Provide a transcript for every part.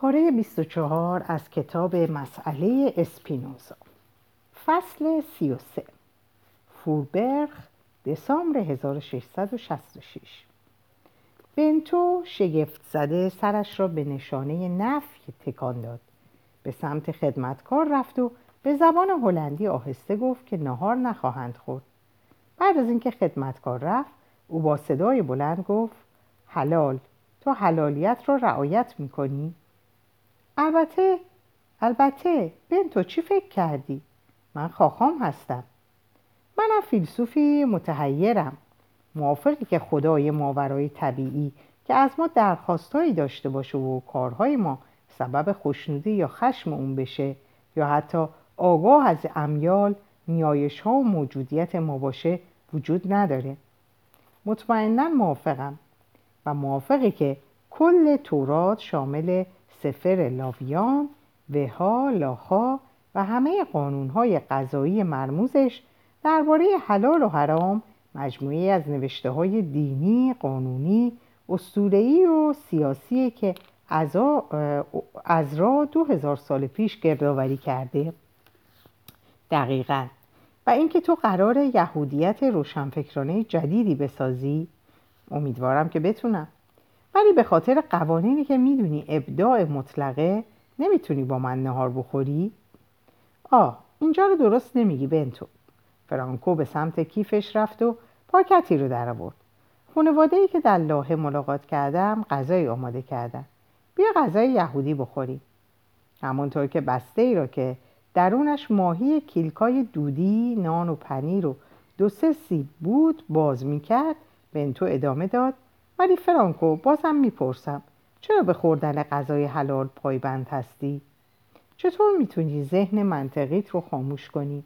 پاره 24 از کتاب مسئله اسپینوزا. فصل 33 فوربرغ دسامبر 1666 بنتو شگفت زده سرش را به نشانه نفی تکان داد. به سمت خدمتکار رفت و به زبان هلندی آهسته گفت که نهار نخواهند خورد. بعد از اینکه خدمتکار رفت او با صدای بلند گفت حلال تو حلالیت را رعایت می‌کنی؟ البته البته بنتو چی فکر کردی؟ من خواهام هستم. منم فیلسوفی متحیرم. موافقی که خدای ماورای طبیعی که از ما درخواستهایی داشته باشه و کارهای ما سبب خوشنودی یا خشم اون بشه یا حتی آگاه از امیال نیایش ها و موجودیت ما باشه وجود نداره. مطمئنا موافقم و موافقی که کل تورات شامل سفر لاویان وها لاها و همه قانونهای قضایی مرموزش درباره حلال و حرام مجموعی از نوشته های دینی، قانونی، اسطوره‌ای و سیاسی که از را دو هزار سال پیش گردآوری کرده. دقیقا. و اینکه تو قرار یهودیت روشنفکرانه جدیدی بسازی امیدوارم که بتونم. ولی به خاطر قوانینی که می‌دونی ابداع مطلقه نمی‌تونی با من نهار بخوری؟ آه اینجا رو درست نمیگی بنتو. فرانکو به سمت کیفش رفت و پاکتی رو در آورد. خانواده ای که در لاهه ملاقات کردم غذای آماده کردن. بیا غذای یهودی بخوری. همونطور که بسته ای را که درونش ماهی کیلکای دودی نان و پنیر و دو سه سیب بود باز می‌کرد بنتو ادامه داد. ولی فرانکو بازم می‌پرسم چرا به خوردن غذای حلال پایبند هستی؟ چطور می‌تونی ذهن منطقیت رو خاموش کنی؟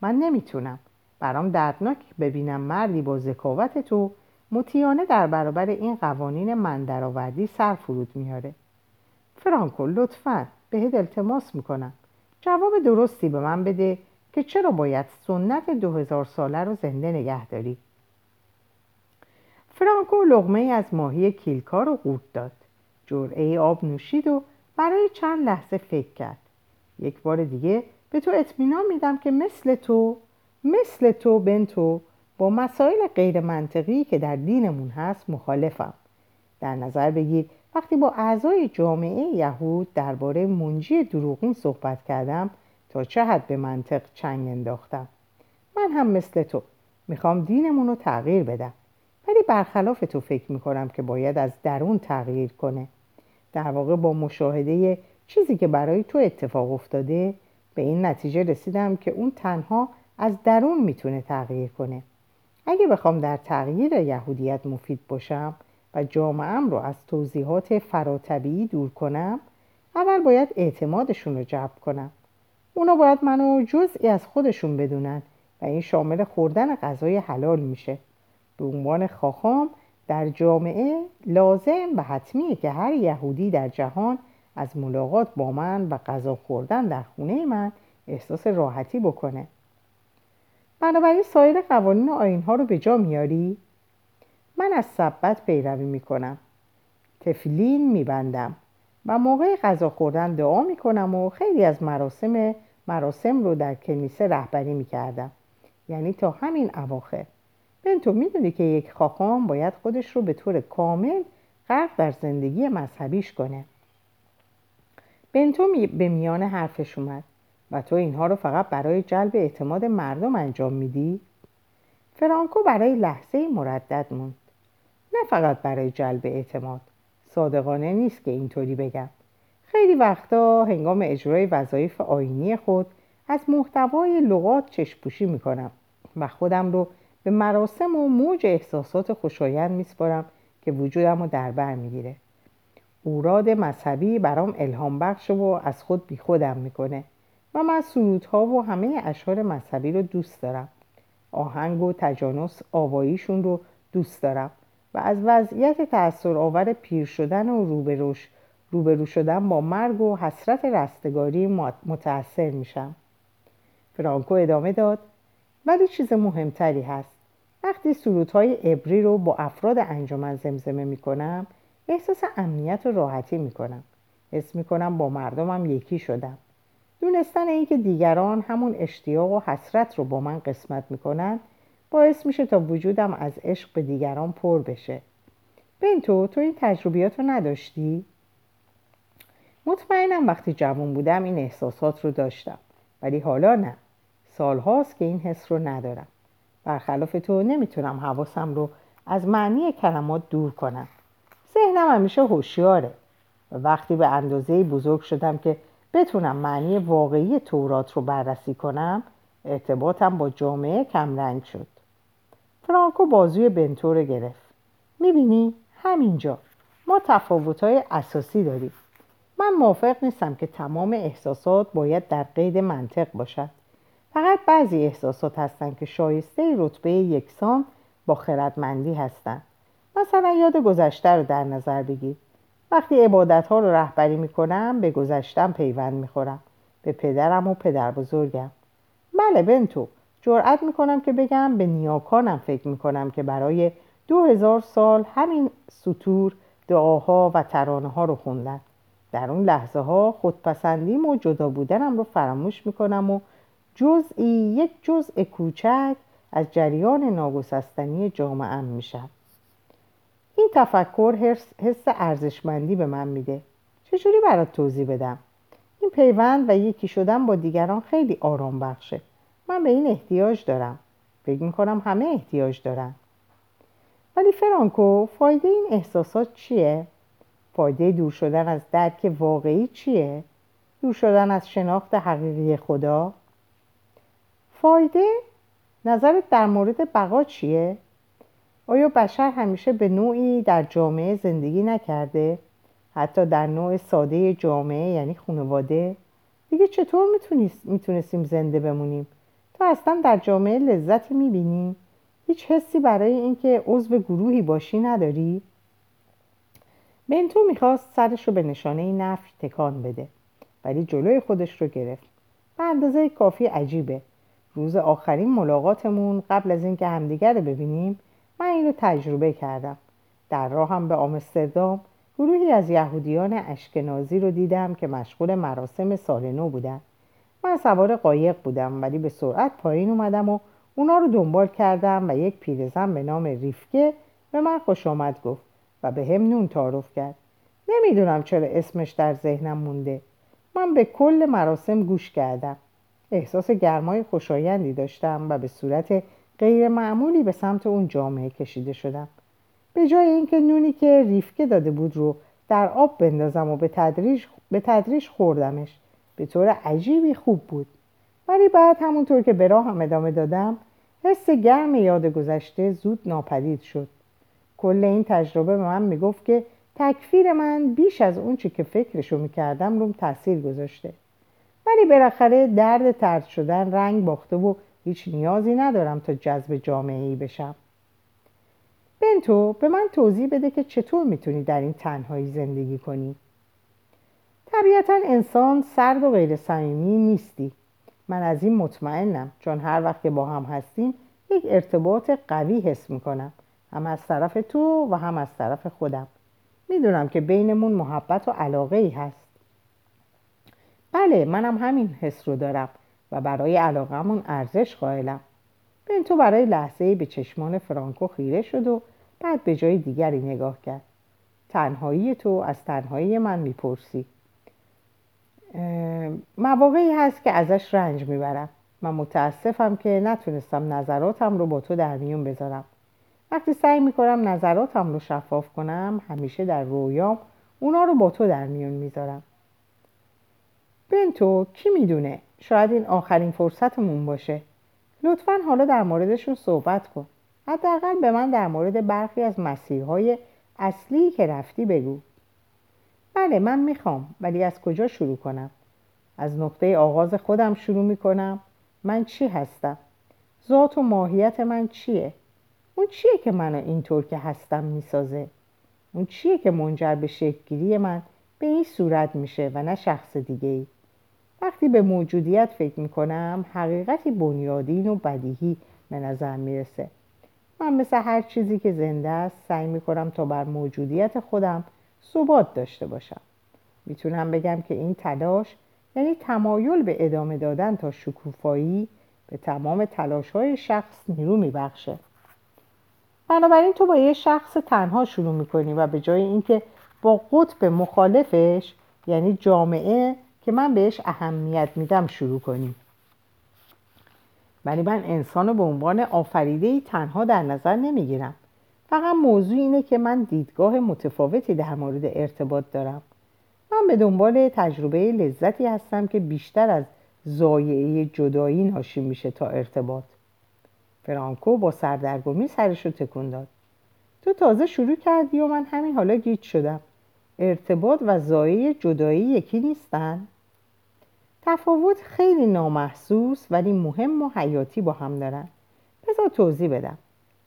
من نمی‌تونم برام دردناک ببینم مردی با ذکاوت تو مطیانه در برابر این قوانین من درآوردی سر فرود میاره فرانکو لطفا بهت التماس می‌کنم جواب درستی به من بده که چرا باید سنت دو هزار ساله رو زنده نگه داری فرانکو لغمه از ماهی کیلکا رو قورت داد. جرعه آب نوشید و برای چند لحظه فکر کرد. یک بار دیگه به تو اطمینان میدم که مثل تو مثل تو بنتو با مسائل غیر منطقی که در دینمون هست مخالفم. در نظر بگیر وقتی با اعضای جامعه یهود درباره منجی دروغین صحبت کردم تا چه حد به منطق چنگ انداختم. من هم مثل تو. می‌خوام دینمون رو تغییر بدم. ولی برخلاف تو فکر می‌کنم که باید از درون تغییر کنه. در واقع با مشاهده چیزی که برای تو اتفاق افتاده به این نتیجه رسیدم که اون تنها از درون می‌تونه تغییر کنه. اگه بخوام در تغییر یهودیت مفید باشم و جامعهم رو از توضیحات فراتبیعی دور کنم اول باید اعتمادشون رو جلب کنم. اونا باید منو جزئی از خودشون بدونن و این شامل خوردن غذای حلال میشه. به عنوان خاخام در جامعه لازم و حتمیه که هر یهودی در جهان از ملاقات با من و غذا خوردن در خونه من احساس راحتی بکنه. بنابراین سایر قوانین و آینها رو به جا میاری؟ من از سبت پیروی می‌کنم. تفلین میبندم و موقع غذا خوردن دعا می‌کنم و خیلی از مراسم مراسم رو در کنیسه رهبری می‌کردم. یعنی تا همین اواخر. بنتو می‌دونی که یک خاخام باید خودش رو به طور کامل غرق در زندگی مذهبیش کنه. بنتو می... به میان حرفش اومد. و تو اینها رو فقط برای جلب اعتماد مردم انجام میدی؟ فرانکو برای لحظه مردد موند. نه فقط برای جلب اعتماد. صادقانه نیست که اینطوری بگم. خیلی وقتا هنگام اجرای وظایف آینی خود از محتوای لغات چشپوشی می‌کنم و خودم رو به مراسم و موج احساسات خوشایند میسپارم که وجودم رو در بر می‌گیره. اوراد مذهبی برام الهام بخش و از خود بی خودم می‌کنه و من سرودها و همه اشعار مذهبی رو دوست دارم. آهنگ و تجانس آواییشون رو دوست دارم و از وضعیت تأثیر آور پیر شدن و روبروش روبرو شدن با مرگ و حسرت رستگاری متأثر میشم. فرانکو ادامه داد. ولی چیز مهمتری هست. وقتی سرودهای عبری رو با افراد انجمن زمزمه می‌کنم احساس امنیت و راحتی می‌کنم. حس می‌کنم با مردمم یکی شدم. دونستن اینکه دیگران همون اشتیاق و حسرت رو با من قسمت می‌کنن باعث میشه تا وجودم از عشق به دیگران پر بشه. بنتو تو این تجربیات رو نداشتی؟ مطمئنم وقتی جوان بودم این احساسات رو داشتم ولی حالا نه. سالهاست که این حس رو ندارم. برخلاف تو نمی‌تونم حواسم رو از معنی کلمات دور کنم. ذهنم همیشه هوشیاره. و وقتی به اندازه بزرگ شدم که بتونم معنی واقعی تورات رو بررسی کنم ارتباطم با جامعه کمرنگ شد. فرانکو بازوی بنتو رو گرفت. می‌بینی؟ همینجا. ما تفاوتهای اساسی داریم. من موافق نیستم که تمام احساسات باید در قید منطق باشد. فقط بعضی احساسات هستند که شایسته رتبه یکسان با خردمندی هستند مثلا یاد گذشته رو در نظر بگیر. وقتی عبادت ها رو رهبری می‌کنم به گذشتم پیوند می‌خورم. به پدرم و پدر بزرگم بله بنتو جرأت می‌کنم که بگم به نیاکانم فکر می‌کنم که برای دو هزار سال همین سطور دعاها و ترانه ها رو خوندن. در اون لحظه ها خودپسندیم و جدا بودنم رو فراموش می‌کنم و جزئی یک جزء کوچک از جریان ناگسستنی جامعه میشم این تفکر حس ارزشمندی به من میده چجوری برات توضیح بدم این پیوند و یکی شدن با دیگران خیلی آرام بخشه من به این احتیاج دارم فکر می‌کنم همه احتیاج دارن ولی فرانکو فایده این احساسات چیه؟ فایده دور شدن از درک واقعی چیه؟ دور شدن از شناخت حقیقی خدا؟ فایده؟ نظرت در مورد بقا چیه؟ آیا بشر همیشه به نوعی در جامعه زندگی نکرده؟ حتی در نوع ساده جامعه یعنی خانواده؟ دیگه چطور می‌تونستیم زنده بمونیم؟ تو اصلا در جامعه لذتی می‌بینی؟ هیچ حسی برای اینکه عضو گروهی باشی نداری؟ بنتو می‌خواست سرش رو به نشانه نفی تکان بده ولی جلوی خودش رو گرفت به اندازه کافی عجیبه روز آخرین ملاقاتمون قبل از اینکه همدیگر رو ببینیم من این رو تجربه کردم. در راهم به آمستردام گروهی از یهودیان اشکنازی رو دیدم که مشغول مراسم سال نو بودن. من سوار قایق بودم ولی به سرعت پایین اومدم و اونا رو دنبال کردم و یک پیرزن به نام ریفکه به من خوش آمد گفت و به هم نون تعارف کرد. نمی‌دونم چرا اسمش در ذهنم مونده. من به کل مراسم گوش کردم. احساس گرمای خوشایندی داشتم و به صورت غیر معمولی به سمت اون جامعه کشیده شدم. به جای اینکه نونی که ریفکه داده بود رو در آب بندازم و به تدریج, به تدریج خوردمش به طور عجیبی خوب بود. ولی بعد همونطور که به راهم ادامه دادم حس گرم یاد گذشته زود ناپدید شد. کل این تجربه به من می‌گفت که تکفیر من بیش از اون چی که فکرشو می‌کردم روم تاثیر گذاشته. ولی بالاخره درد ترد شدن رنگ باخته و هیچ نیازی ندارم تا جذب جامعه ای بشم. بنتو به من توضیح بده که چطور می‌تونی در این تنهایی زندگی کنی. طبیعتا انسان سرد و غیر صمیمی نیستی. من از این مطمئنم چون هر وقت که با هم هستیم یک ارتباط قوی حس می‌کنم. هم از طرف تو و هم از طرف خودم. می‌دونم که بینمون محبت و علاقه ای هست. بله منم همین حس رو دارم و برای علاقمون ارزش قائلم. تو برای لحظه به چشمان فرانکو خیره شد و بعد به جای دیگری نگاه کرد. تنهایی تو از تنهایی من می‌پرسی. مواقعی هست که ازش رنج می‌برم. من متاسفم که نتونستم نظراتم رو با تو در میون بذارم. وقتی سعی می‌کنم نظراتم رو شفاف کنم همیشه در رویام اونا رو با تو در میون می‌ذارم. بنتو کی می‌دونه؟ شاید این آخرین فرصتمون باشه. لطفا حالا در موردشون صحبت کن. حداقل به من در مورد برخی از مسیرهای اصلی که رفتی بگو. بله من می‌خوام ولی از کجا شروع کنم؟ از نقطه آغاز خودم شروع می‌کنم. من چی هستم؟ ذات و ماهیت من چیه؟ اون چیه که منو اینطور که هستم می‌سازه؟ اون چیه که منجر به شکلگیری من به این صورت میشه و نه شخص دیگه ای وقتی به موجودیت فکر می‌کنم حقیقتی بنیادین و بدیهی به نظر می‌رسه. من مثل هر چیزی که زنده است سعی می‌کنم تا بر موجودیت خودم ثبات داشته باشم. می‌تونم بگم که این تلاش یعنی تمایل به ادامه دادن تا شکوفایی به تمام تلاش های شخص نیرو میبخشه. بنابراین تو با یه شخص تنها شروع می‌کنی و به جای اینکه با قطب مخالفش یعنی جامعه که من بهش اهمیت میدم شروع کنیم. ولی من انسان رو به عنوان آفریده ای تنها در نظر نمی‌گیرم. فقط موضوع اینه که من دیدگاه متفاوتی در مورد ارتباط دارم. من به دنبال تجربه لذتی هستم که بیشتر از زایعه جدایی ناشی میشه تا ارتباط. فرانکو با سردرگمی سرش رو تکون داد. تو تازه شروع کردی و من همین حالا گیج شدم. ارتباط و زایه جدایی یکی نیستن؟ تفاوت خیلی نامحسوس ولی مهم و حیاتی با هم دارن. بذار توضیح بدم.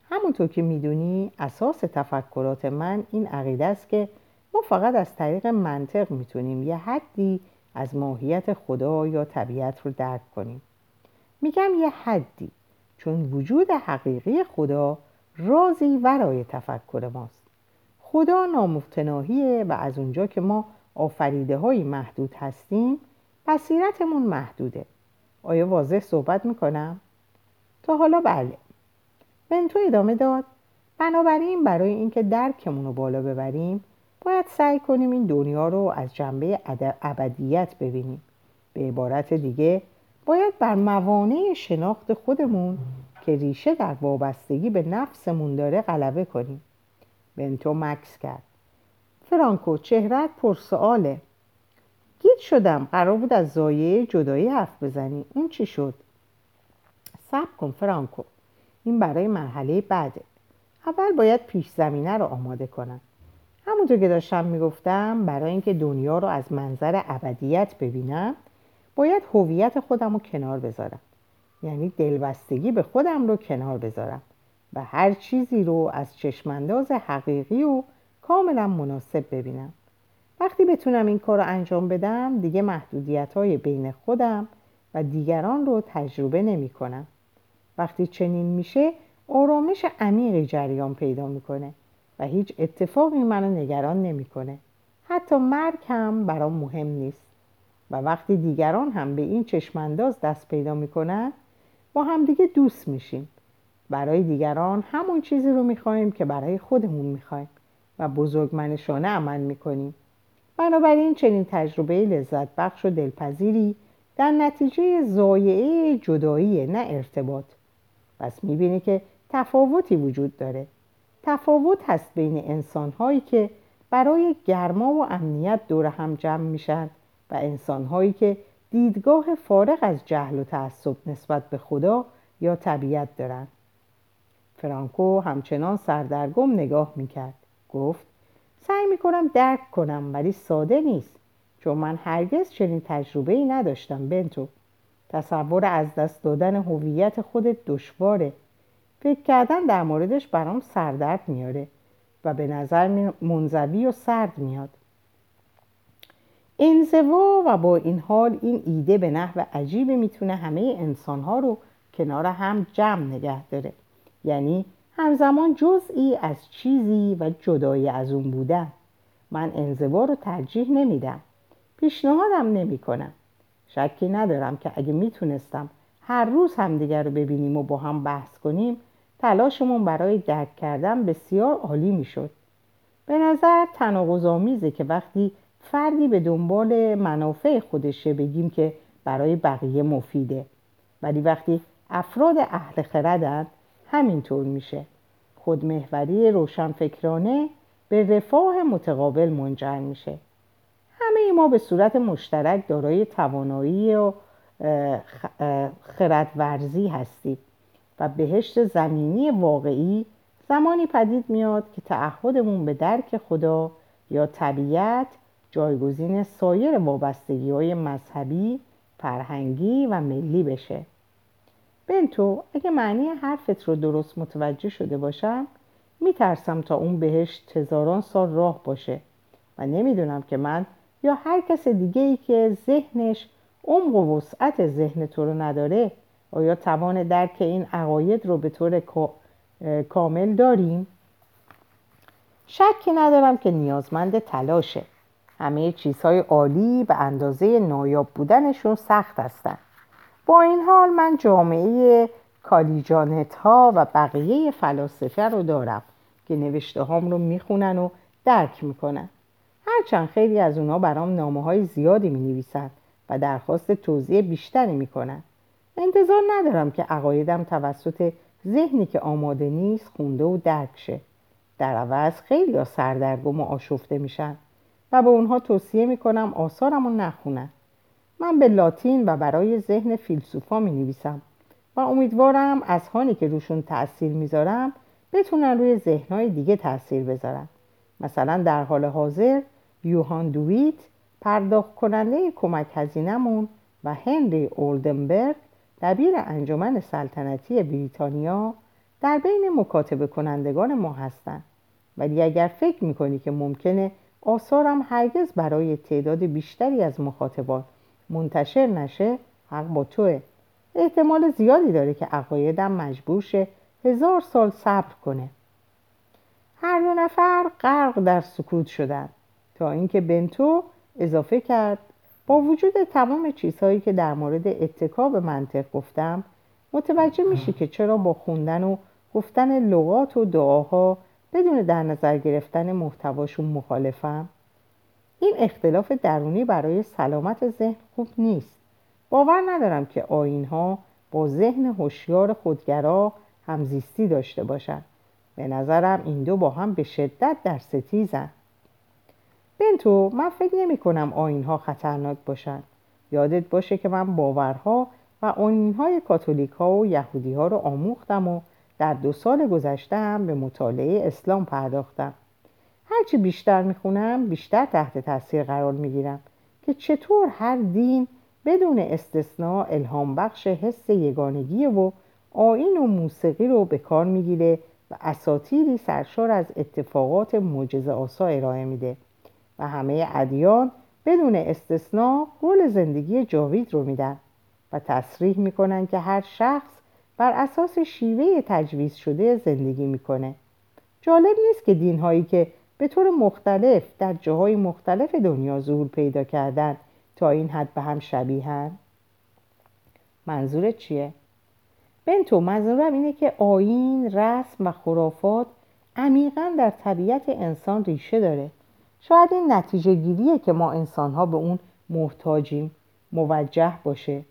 همونطور که می‌دونی اساس تفکرات من این عقیده است که ما فقط از طریق منطق می‌تونیم یه حدی از ماهیت خدا یا طبیعت رو درک کنیم. میگم یه حدی چون وجود حقیقی خدا رازی ورای تفکر ماست. خدا نامفتناهیه و از اونجا که ما آفریده های محدود هستیم بصیرتمون محدوده. آیا واضح صحبت می‌کنم؟ تا حالا بله. بنتو ادامه داد. بنابراین برای اینکه درکمون رو بالا ببریم باید سعی کنیم این دنیا رو از جنبه ابدیت ببینیم. به عبارت دیگه باید بر موانع شناخت خودمون که ریشه در وابستگی به نفسمون داره غلبه کنیم. بنتو مکس کرد. فرانکو چهرت پرسواله. گیت شدم. قرار بود از زایه جدایی حرف بزنی. اون چی شد؟ سب کن فرانکو. این برای مرحله بعده. اول باید پیش زمینه رو آماده کنم. همونطور که داشتم می‌گفتم برای اینکه دنیا رو از منظر ابدیت ببینم باید هویت خودم رو کنار بذارم. یعنی دلبستگی به خودم رو کنار بذارم و هر چیزی رو از چشمانداز حقیقی و کاملا مناسب ببینم. وقتی بتونم این کار رو انجام بدم دیگه محدودیت های بین خودم و دیگران رو تجربه نمی کنم. وقتی چنین میشه آرامش عمیقی جریان پیدا می‌کنه و هیچ اتفاقی منو نگران نمی‌کنه. حتی مرگ هم برام مهم نیست و وقتی دیگران هم به این چشمانداز دست پیدا می‌کنن با همدیگه دوست میشیم برای دیگران همون چیزی رو می‌خوایم که برای خودمون می‌خوایم و بزرگمنشانه عمل می‌کنیم بنابراین چنین تجربه لذت بخش و دلپذیری در نتیجه زایعه جدایی نه ارتباط. پس می‌بینی که تفاوتی وجود داره. تفاوت هست بین انسانهایی که برای گرما و امنیت دور هم جمع میشن و انسانهایی که دیدگاه فارغ از جهل و تعصب نسبت به خدا یا طبیعت دارند فرانکو همچنان سردرگم نگاه می‌کرد. گفت سعی می‌کنم درک کنم ولی ساده نیست چون من هرگز چنین تجربه ای نداشتم بنتو. تصور از دست دادن هویت خودت دشواره. فکر کردن در موردش برام سردرد میاره و به نظر منزوی و سرد میاد. انزوا و با این حال این ایده به نحو عجیبی می‌تونه همه انسانها رو کنار هم جمع نگه داره. یعنی همزمان جزئی از چیزی و جدایی از اون بودن من انزوا رو ترجیح نمیدم. پیشنهادم نمی کنم شکی ندارم که اگه می‌تونستم هر روز همدیگر رو ببینیم و با هم بحث کنیم تلاشمون برای درک کردن بسیار عالی می‌شد. به نظر تناقض که وقتی فردی به دنبال منافع خودشه بگیم که برای بقیه مفیده. ولی وقتی افراد اهل خردند همینطور میشه. خودمهوری روشنفکرانه به رفاه متقابل منجر میشه. همه ما به صورت مشترک دارای توانایی و خردورزی هستیم و بهشت زمینی واقعی زمانی پدید میاد که تعهدمون به درک خدا یا طبیعت جایگزین سایر وابستگی های مذهبی، فرهنگی و ملی بشه. بنتو اگه معنی حرفت رو درست متوجه شده باشم میترسم تا اون بهشت هزاران سال راه باشه و نمی‌دونم که من یا هر کس دیگه ای که ذهنش عمق و وسعت ذهن تو رو نداره آیا توان درک این عقاید رو به طور کامل داریم؟ شکی ندارم که نیازمند تلاشه همه چیزهای عالی به اندازه نایاب بودنشون سخت هستن با این حال من جامعه کالیجانت ها و بقیه فلاسفه رو دارم که نوشته هام رو می‌خونن و درک می‌کنن. هرچند خیلی از اونا برام نامه های زیادی می نویسن و درخواست توضیح بیشتری می‌کنن. انتظار ندارم که عقایدم توسط ذهنی که آماده نیست خونده و درک شه. در عوض خیلی ها سردرگم و آشفته میشن و به اونها توصیه می‌کنم آثارم رو نخونن. من به لاتین و برای ذهن فیلسوفا می نویسم و امیدوارم از هانی که روشون تأثیر می‌ذارم بتونن روی ذهنهای دیگه تأثیر بذارن. مثلا در حال حاضر یوهان دویت پرداخت کننده کمک هزینمون و هنری اولدنبرگ دبیر انجمن سلطنتی بریتانیا در بین مکاتبه کنندگان ما هستند ولی اگر فکر می‌کنی که ممکنه آثارم هرگز برای تعداد بیشتری از مخاطبان منتشر نشه حق با توه. احتمال زیادی داره که عقایدم مجبور شه هزار سال صبر کنه. هر دو نفر غرق در سکوت شدند تا اینکه بنتو اضافه کرد با وجود تمام چیزهایی که در مورد اتکا به منطق گفتم متوجه میشی که چرا با خوندن و گفتن لغات و دعاها بدون در نظر گرفتن محتواشون مخالفم؟ این اختلاف درونی برای سلامت ذهن خوب نیست. باور ندارم که آینها با ذهن هوشیار خودگرا همزیستی داشته باشند به نظرم این دو با هم به شدت در ستیزن. بنتو من فکر نمی کنم آینها خطرناک باشند یادت باشه که من باورها و آینهای کاتولیک ها و یهودی ها رو آموختم و در دو سال گذشته هم به مطالعه اسلام پرداختم. هرچی بیشتر می‌خونم بیشتر تحت تاثیر قرار می‌گیرم که چطور هر دین بدون استثناء الهام بخش حس یگانگی و آین و موسیقی رو به کار می‌گیره و اساتیری سرشار از اتفاقات معجزه آسا ارائه میده و همه ادیان بدون استثناء قول زندگی جاوید رو میدن و تصریح می‌کنن که هر شخص بر اساس شیوه تجویز شده زندگی می‌کنه. جالب نیست که دینهایی که به طور مختلف در جاهای مختلف دنیا ظهور پیدا کردن. تا این حد به هم شبیهن منظور چیه؟ بنتو منظورم اینه که آین، رسم و خرافات عمیقا در طبیعت انسان ریشه داره. شاید این نتیجه گیریه که ما انسان ها به اون محتاجیم موجه باشه.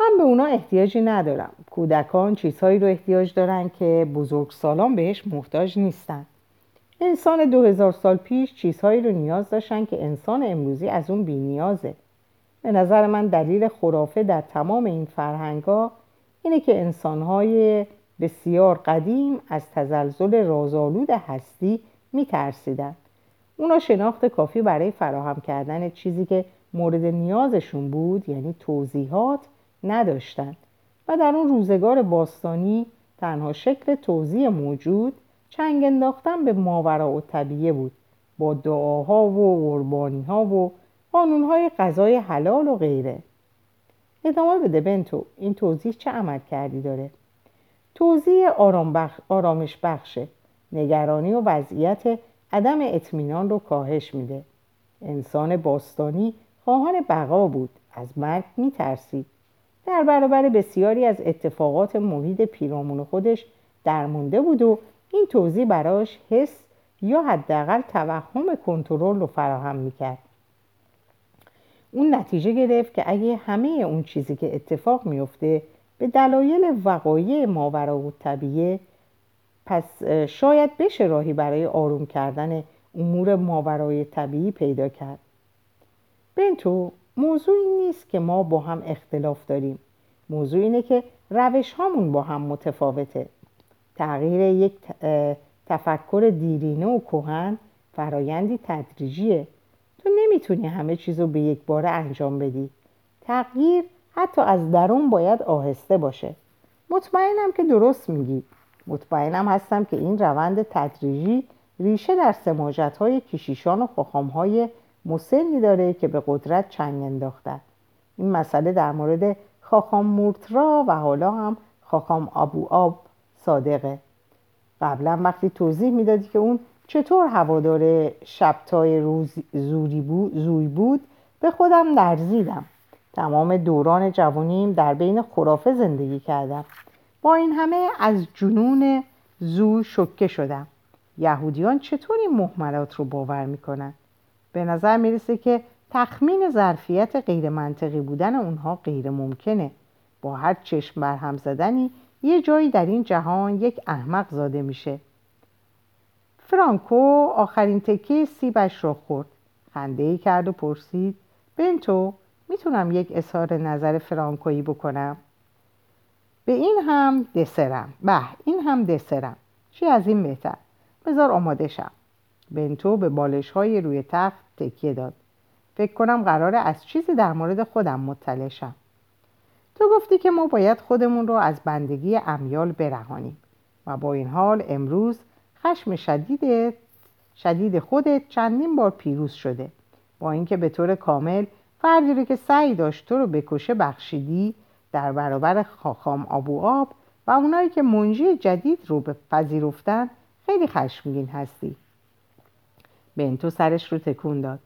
من به اونا احتیاجی ندارم. کودکان چیزهایی رو احتیاج دارن که بزرگسالان بهش محتاج نیستن. انسان دو هزار سال پیش چیزهایی رو نیاز داشتن که انسان امروزی از اون بی نیازه به نظر من دلیل خرافه در تمام این فرهنگ اینه که انسانهای بسیار قدیم از تزلزل رازآلود هستی میترسیدن. اونا شناخت کافی برای فراهم کردن چیزی که مورد نیازشون بود یعنی توضیحات نداشتند و در اون روزگار باستانی تنها شکل توضیح موجود چنگ انداختن به ماورا و طبیعه بود. با دعاها و قربانی ها و قانونهای غذای حلال و غیره. ادامه بده بنتو این توضیح چه عمل کردی داره؟ توضیح آرام بخ... آرامش بخشه. نگرانی و وضعیت عدم اطمینان رو کاهش میده. انسان باستانی خواهان بقا بود از مرگ میترسید در برابر بسیاری از اتفاقات محیط پیرامون خودش درمونده بود و این توضیح براش حس یا حداقل توهم کنترل رو فراهم می‌کرد. اون نتیجه گرفت که اگه همه اون چیزی که اتفاق میفته به دلایل وقایع ماورا و طبیعه پس شاید بشه راهی برای آروم کردن امور ماورای طبیعی پیدا کرد. بنتو موضوع این نیست که ما با هم اختلاف داریم. موضوع اینه که روش هامون با هم متفاوته. تغییر یک تفکر دیرینه و کهن فرایندی تدریجیه. تو نمی‌تونی همه چیز رو به یک باره انجام بدی. تغییر حتی از درون باید آهسته باشه. مطمئنم که درست میگی. مطمئنم هستم که این روند تدریجی ریشه در سماجت های کشیشان و خخام های مسنی داره که به قدرت چنگ انداختن این مسئله در مورد خاخام مورترا و حالا هم خاخام ابو آب صادقه. قبلا وقتی توضیح می‌دادی که اون چطور هوادار شبتای زوری بود، زوی بود به خودم لرزیدم تمام دوران جوانیم در بین خرافه زندگی کردم. با این همه از جنون زو شکه شدم. یهودیان چطور این محملات رو باور می‌کنن؟ به نظر می‌رسه که تخمین ظرفیت غیر منطقی بودن اونها غیر ممکنه با هر چشم برهم زدنی یه جایی در این جهان یک احمق زاده میشه. فرانکو آخرین تکه سیبش را خورد. خنده ای کرد و پرسید بنتو می‌تونم یک اظهار نظر فرانکویی بکنم؟ به این هم دسرم. به این هم دسرم. چی از این بهتر؟ بذار آماده شم. بنتو به بالش های روی تخت تکیه داد. فکر کنم قراره از چیزی در مورد خودم مطلع شم. تو گفتی که ما باید خودمون رو از بندگی امیال برهانیم و با این حال امروز خشم شدید شدید خودت چندین بار پیروز شده. با اینکه به طور کامل فردی رو که سعی داشت تو رو بکشه بخشیدی در برابر خاخام آبو آب و اونایی که منجی جدید رو به پذیرفتن خیلی خشمگین هستی. بنتو سرش رو تکون داد.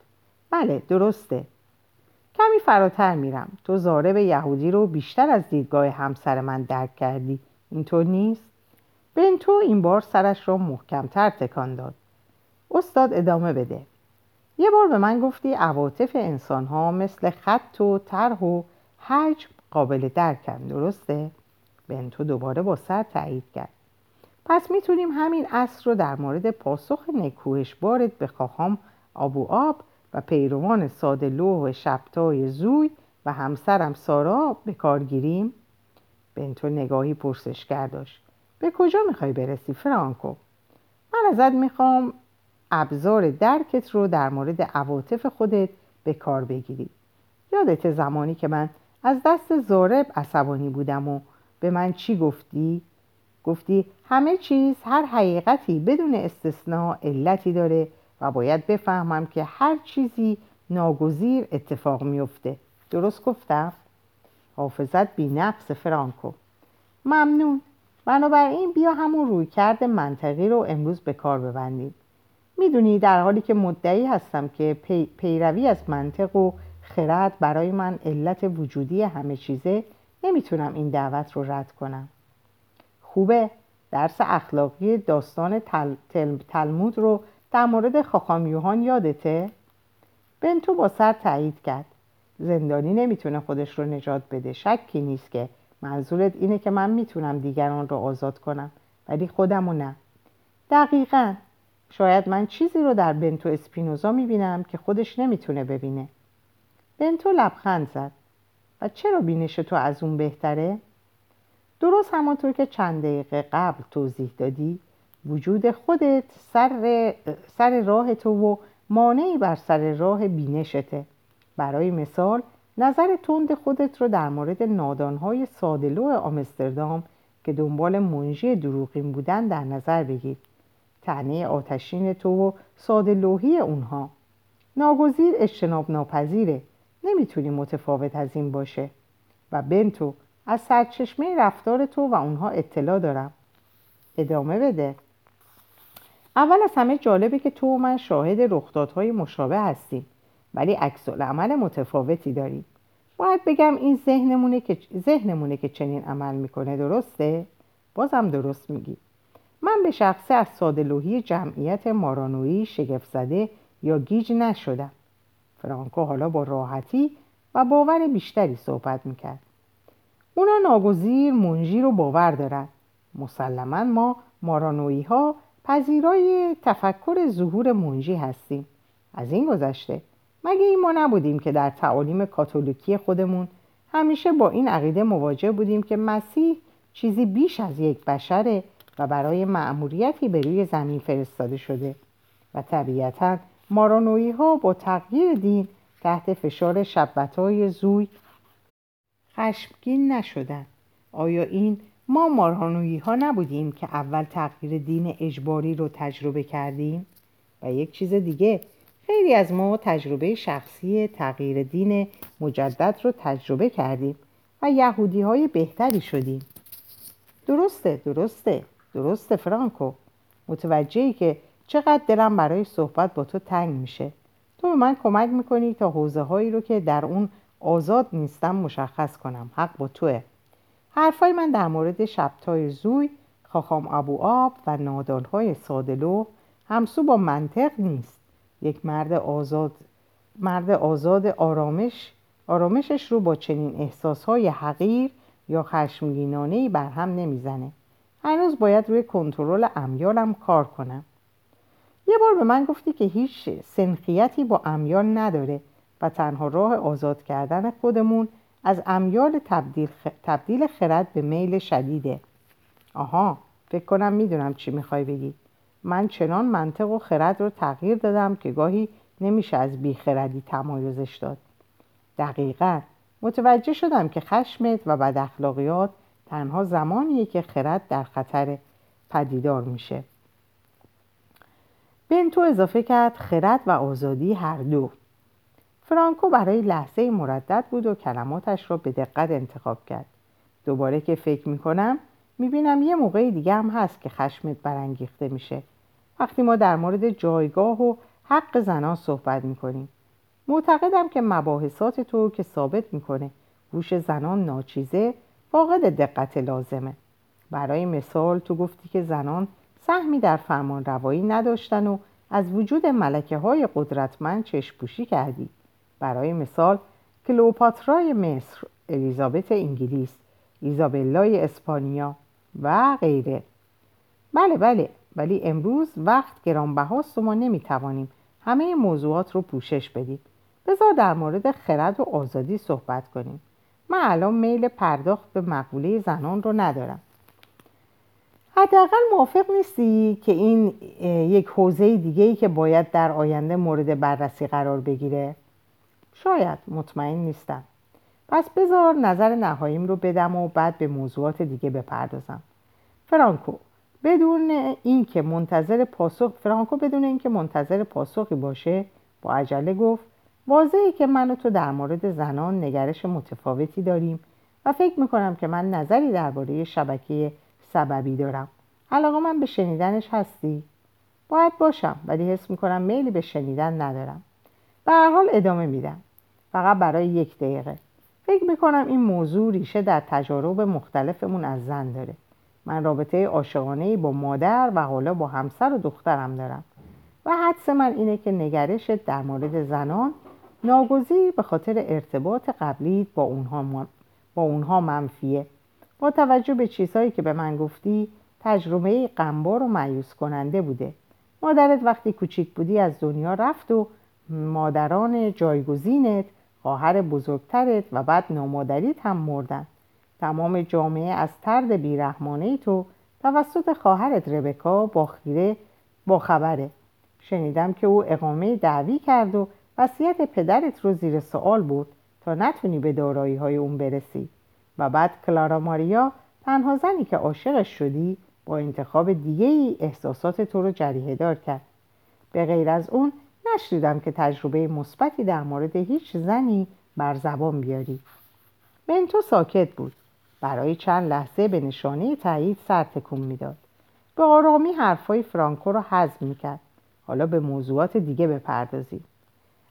بله درسته. کمی فراتر میرم. تو زارب یهودی رو بیشتر از دیدگاه همسر من درک کردی. اینطور نیست؟ بنتو این بار سرش را محکمتر تکان داد. استاد ادامه بده. یه بار به من گفتی عواطف انسان ها مثل خط و طرح و حجم قابل درکن درسته؟ بنتو دوباره با سر تایید کرد. پس می‌تونیم همین اصر رو در مورد پاسخ بارد به خواهام آبو آب و پیروان ساده و شبتای زوی و همسرم سارا به کار گیریم؟ بنتو نگاهی پرسشگر داشت به کجا می‌خوای برسی فرانکو؟ من ازت می‌خوام ابزار درکت رو در مورد عواطف خودت به کار بگیری یادت زمانی که من از دست زارب عصبانی بودم و به من چی گفتی؟ گفتی همه چیز هر حقیقتی بدون استثناء علتی داره و باید بفهمم که هر چیزی ناگزیر اتفاق میفته. درست گفتم؟ حافظت بی نقص فرانکو. ممنون. بنابراین بیا همون روی کرد منطقی رو امروز به کار ببندیم. می‌دونی در حالی که مدعی هستم که پیروی از منطق و خرد برای من علت وجودی همه چیزه نمی‌تونم این دعوت رو رد کنم. خوبه. درس اخلاقی داستان تل... تلمود رو در مورد خاخام یادته؟ بنتو با سر تایید کرد. زندانی نمی‌تونه خودش رو نجات بده. شکی نیست که. منظورت اینه که من می‌تونم دیگران رو آزاد کنم ولی خودمو نه. دقیقا. شاید من چیزی رو در بنتو اسپینوزا می‌بینم که خودش نمی‌تونه ببینه. بنتو لبخند زد. و چرا بینش تو از اون بهتره؟ درست همانطور که چند دقیقه قبل توضیح دادی. وجود خودت سر, سر راه تو و مانعی بر سر راه بینشته. برای مثال نظر تند خودت رو در مورد نادانهای سادلو آمستردام که دنبال منژی دروغین بودن در نظر بگیر. تنه آتشین تو و سادلوهی اونها. ناگزیر اجتناب ناپذیره نمی‌تونی متفاوت از این باشه. و بنتو از سرچشمه رفتار تو و اونها اطلاع دارم. ادامه بده. اول از همه جالبه که تو و من شاهد رخدادهای مشابه هستیم ولی عکس عمل متفاوتی داریم. باید بگم این ذهنمونه که ذهنمونه که چنین عمل می‌کنه درسته؟ بازم درست میگی. من به شخصه از سادلوهی جمعیت مارانویی شگفت زده یا گیج نشدم. فرانکو حالا با راحتی و باور بیشتری صحبت می‌کرد. اونا ناگزیر منجی رو باور دارن. مسلما ما مارانویی ها پذیرای تفکر ظهور منجی هستیم. از این گذشته مگه این ما نبودیم که در تعالیم کاتولیکی خودمون همیشه با این عقیده مواجه بودیم که مسیح چیزی بیش از یک بشره و برای مأموریتی به روی زمین فرستاده شده و طبیعتا مارانویی ها با تغییر دین تحت فشار شبت های زوی خشمگین نشدن آیا این ما مارانویی ها نبودیم که اول تغییر دین اجباری رو تجربه کردیم؟ و یک چیز دیگه خیلی از ما تجربه شخصی تغییر دین مجدد رو تجربه کردیم و یهودی های بهتری شدیم. درسته درسته درسته فرانکو. متوجهی که چقدر دلم برای صحبت با تو تنگ میشه. تو به من کمک می‌کنی تا حوزه هایی رو که در اون آزاد نیستم مشخص کنم. حق با توه. حرفای من در مورد شبتای زوی خاخام ابو آب و نادالهای سادلو همسو با منطق نیست. یک مرد آزاد مرد آزاد آرامش آرامشش رو با چنین احساسهای حقیر یا خشمگینانه بر هم نمی‌زنه. هنوز باید روی کنترل امیالم کار کنم. یه بار به من گفتی که هیچ سنخیتی با امیال نداره و تنها راه آزاد کردن خودمون از امیال تبدیل, تبدیل خرد به میل شدیده. آها فکر کنم می‌دونم چی می‌خوای بگی. من چنان منطق و خرد رو تغییر دادم که گاهی نمیشه از بیخردی تمایزش داد. دقیقا. متوجه شدم که خشمت و بد اخلاقیات تنها زمانیه که خرد در خطر پدیدار میشه. بنتو اضافه کرد خرد و آزادی هر دو. فرانکو برای لحظه مردد بود و کلماتش را به دقت انتخاب کرد. دوباره که فکر می‌کنم می‌بینم یه موقع دیگه هم هست که خشمت برانگیخته میشه. وقتی ما در مورد جایگاه و حق زنان صحبت می‌کنیم. معتقدم که مباحثات تو که ثابت می‌کنه گوش زنان ناچیزه فاقد دقت لازمه. برای مثال تو گفتی که زنان سهمی در فرمان روایی نداشتن و از وجود ملکه های قدرتمند چشپوشی کردی. برای مثال کلوپاترای مصر الیزابت انگلیس ایزابلای اسپانیا و غیره. بله بله ولی امروز وقت گرانبهاست و ما نمی‌توانیم همه موضوعات رو پوشش بدیم. بذار در مورد خرد و آزادی صحبت کنیم. من الان میل پرداخت به مقوله زنان رو ندارم. حداقل موافق نیستی که این یک حوزه دیگه ای که باید در آینده مورد بررسی قرار بگیره؟ شاید مطمئن نیستم. پس بذار نظر نهاییم رو بدم و بعد به موضوعات دیگه بپردازم. فرانکو بدون اینکه منتظر پاسخ فرانکو بدون اینکه منتظر پاسخی باشه با عجله گفت واضحه که من و تو در مورد زنان نگرش متفاوتی داریم و فکر می‌کنم که من نظری درباره شبکه سببی دارم. علاقه من به شنیدنش هستی؟ باید باشم ولی حس می‌کنم میلی به شنیدن ندارم. به هر حال ادامه میدم. فقط برای یک دقیقه. فکر می‌کنم این موضوع ریشه در تجارب مختلفمون از زن داره. من رابطه عاشقانه با مادر و حالا با همسر و دخترم دارم. و حدس من اینه که نگرشت در مورد زنان ناگزیر به خاطر ارتباط قبلی با اونها, با اونها منفیه. با توجه به چیزهایی که به من گفتی تجربه غمبار و معیوس کننده بوده. مادرت وقتی کوچیک بودی از دنیا رفت و مادران جایگزینت خواهر بزرگترت و بعد نامادریت هم مردن. تمام جامعه از ترد بیرحمانه تو توسط خواهرت ربکا با خیره با خبره. شنیدم که او اقامه دعوی کرد و وصیت پدرت رو زیر سوال بود تا نتونی به دارایی های اون برسی. و بعد کلارا ماریا تنها زنی که عاشقش شدی با انتخاب دیگه ای احساسات تو رو جریه دار کرد. به غیر از اون نشنیدم که تجربه مثبتی در مورد هیچ زنی بر زبان بیاری. بنتو ساکت بود. برای چند لحظه به نشانه تایید سر تکون می‌داد. به آرامی حرفای فرانکو را حذف می‌کرد. حالا به موضوعات دیگه بپردازیم.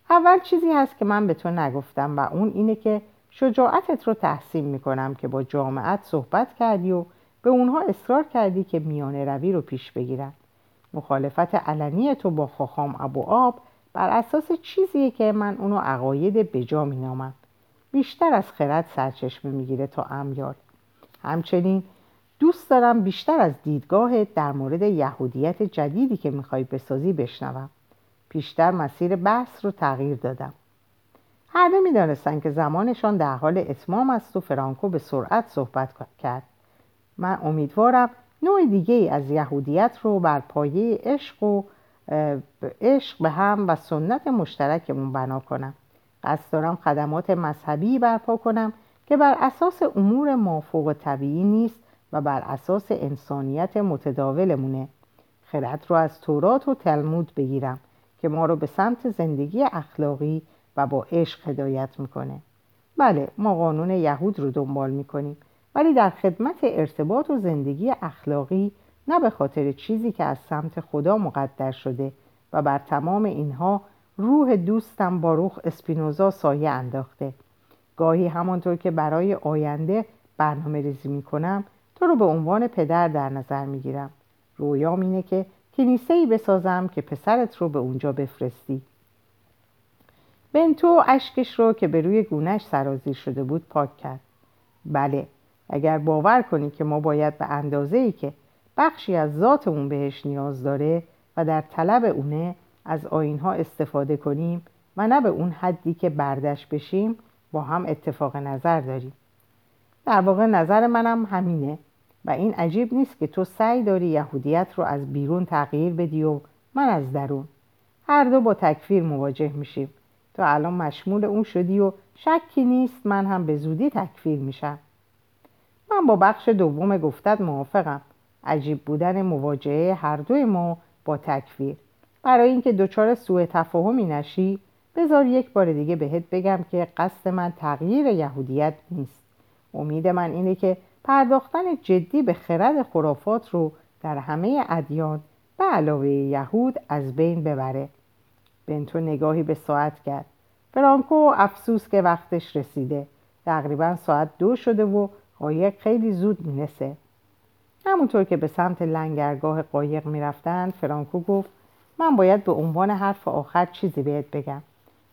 اول چیزی هست که من به تو نگفتم و اون اینه که شجاعتت رو تحسین می‌کنم که با جامعت صحبت کردی و به اونها اصرار کردی که میانه روی رو پیش بگیرن. مخالفت علنی تو با خاخام ابو آب بر اساس چیزیه که من اونو عقاید بجا مینامم. بیشتر از خرد سرچشمه می‌گیره تا امیال. همچنین دوست دارم بیشتر از دیدگاهت در مورد یهودیت جدیدی که می‌خوای بسازی بشنوم. پیشتر مسیر بحث رو تغییر دادم. هر دو می‌دانستند که زمانشان در حال اتمام است و فرانکو به سرعت صحبت کرد. من امیدوارم نوع دیگه از یهودیت رو بر پایه عشق و عشق به هم و سنت مشترکمون بنا کنم. قصد دارم خدمات مذهبی برپا کنم که بر اساس امور مافوق طبیعی نیست و بر اساس انسانیت متداولمونه. خرد رو از تورات و تلمود بگیرم که ما رو به سمت زندگی اخلاقی و با عشق هدایت می‌کنه. بله ما قانون یهود رو دنبال می‌کنیم ولی در خدمت ارتباط و زندگی اخلاقی نه به خاطر چیزی که از سمت خدا مقدر شده و بر تمام اینها روح دوستم باروخ اسپینوزا سایه انداخته. گاهی همانطور که برای آینده برنامه ریزی می کنم تو رو به عنوان پدر در نظر می گیرم. رویام اینه که کنیسه ای بسازم که پسرت رو به اونجا بفرستی. بنتو اشکش رو که به روی گونش سرازیر شده بود پاک کرد. بله اگر باور کنی که ما باید به اندازه ای که بخشی از ذات اون بهش نیاز داره و در طلب اونه از آینها استفاده کنیم و نه به اون حدی که بردش بشیم با هم اتفاق نظر داریم. در واقع نظر منم همینه و این عجیب نیست که تو سعی داری یهودیت رو از بیرون تغییر بدی و من از درون. هر دو با تکفیر مواجه میشیم. تو الان مشمول اون شدی و شکی نیست من هم به زودی تکفیر میشم. من با بخش دوم گفتت موافقم. عجیب بودن مواجهه هر دوی ما با تکفیر. برای اینکه دچار سوء تفاهمی نشی بذار یک بار دیگه بهت بگم که قصد من تغییر یهودیت نیست. امید من اینه که پرداختن جدی به خرد خرافات رو در همه ادیان به علاوه یهود از بین ببره. بنتو نگاهی به ساعت کرد. فرانکو افسوس که وقتش رسیده. تقریبا ساعت دو شده و قایق خیلی زود می‌رسه. همونطور که به سمت لنگرگاه قایق می‌رفتند فرانکو گفت من باید به عنوان حرف آخر چیزی بهت بگم.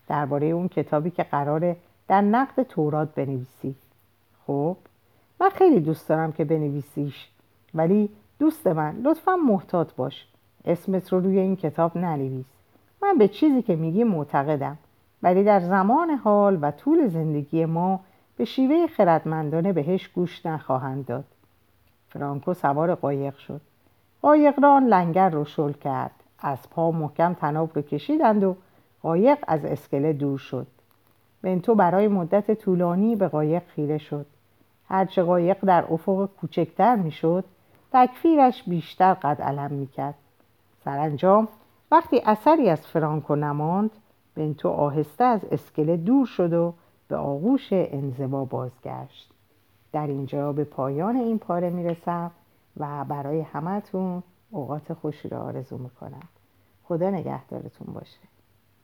درباره اون کتابی که قراره در نقد تورات بنویسی. خب من خیلی دوست دارم که بنویسیش ولی دوست من لطفا محتاط باش. اسمت رو روی این کتاب ننویس. من به چیزی که میگی معتقدم ولی در زمان حال و طول زندگی ما به شیوه خردمندانه بهش گوش نخواهند داد. فرانکو سوار قایق شد. قایقران لنگر رو شل کرد. از پا محکم تناب رو کشیدند و قایق از اسکله دور شد. بنتو برای مدت طولانی به قایق خیره شد. هرچه قایق در افق کوچکتر می‌شد تکفیرش بیشتر قد علم می‌کرد. سرانجام وقتی اثری از فرانکو نماند بنتو آهسته از اسکله دور شد و به آغوش انزوا بازگشت. در اینجا به پایان این پاره می‌رسم و برای همتون اوقات خوشی را آرزو می‌کنم. خدا نگهدارتون باشه.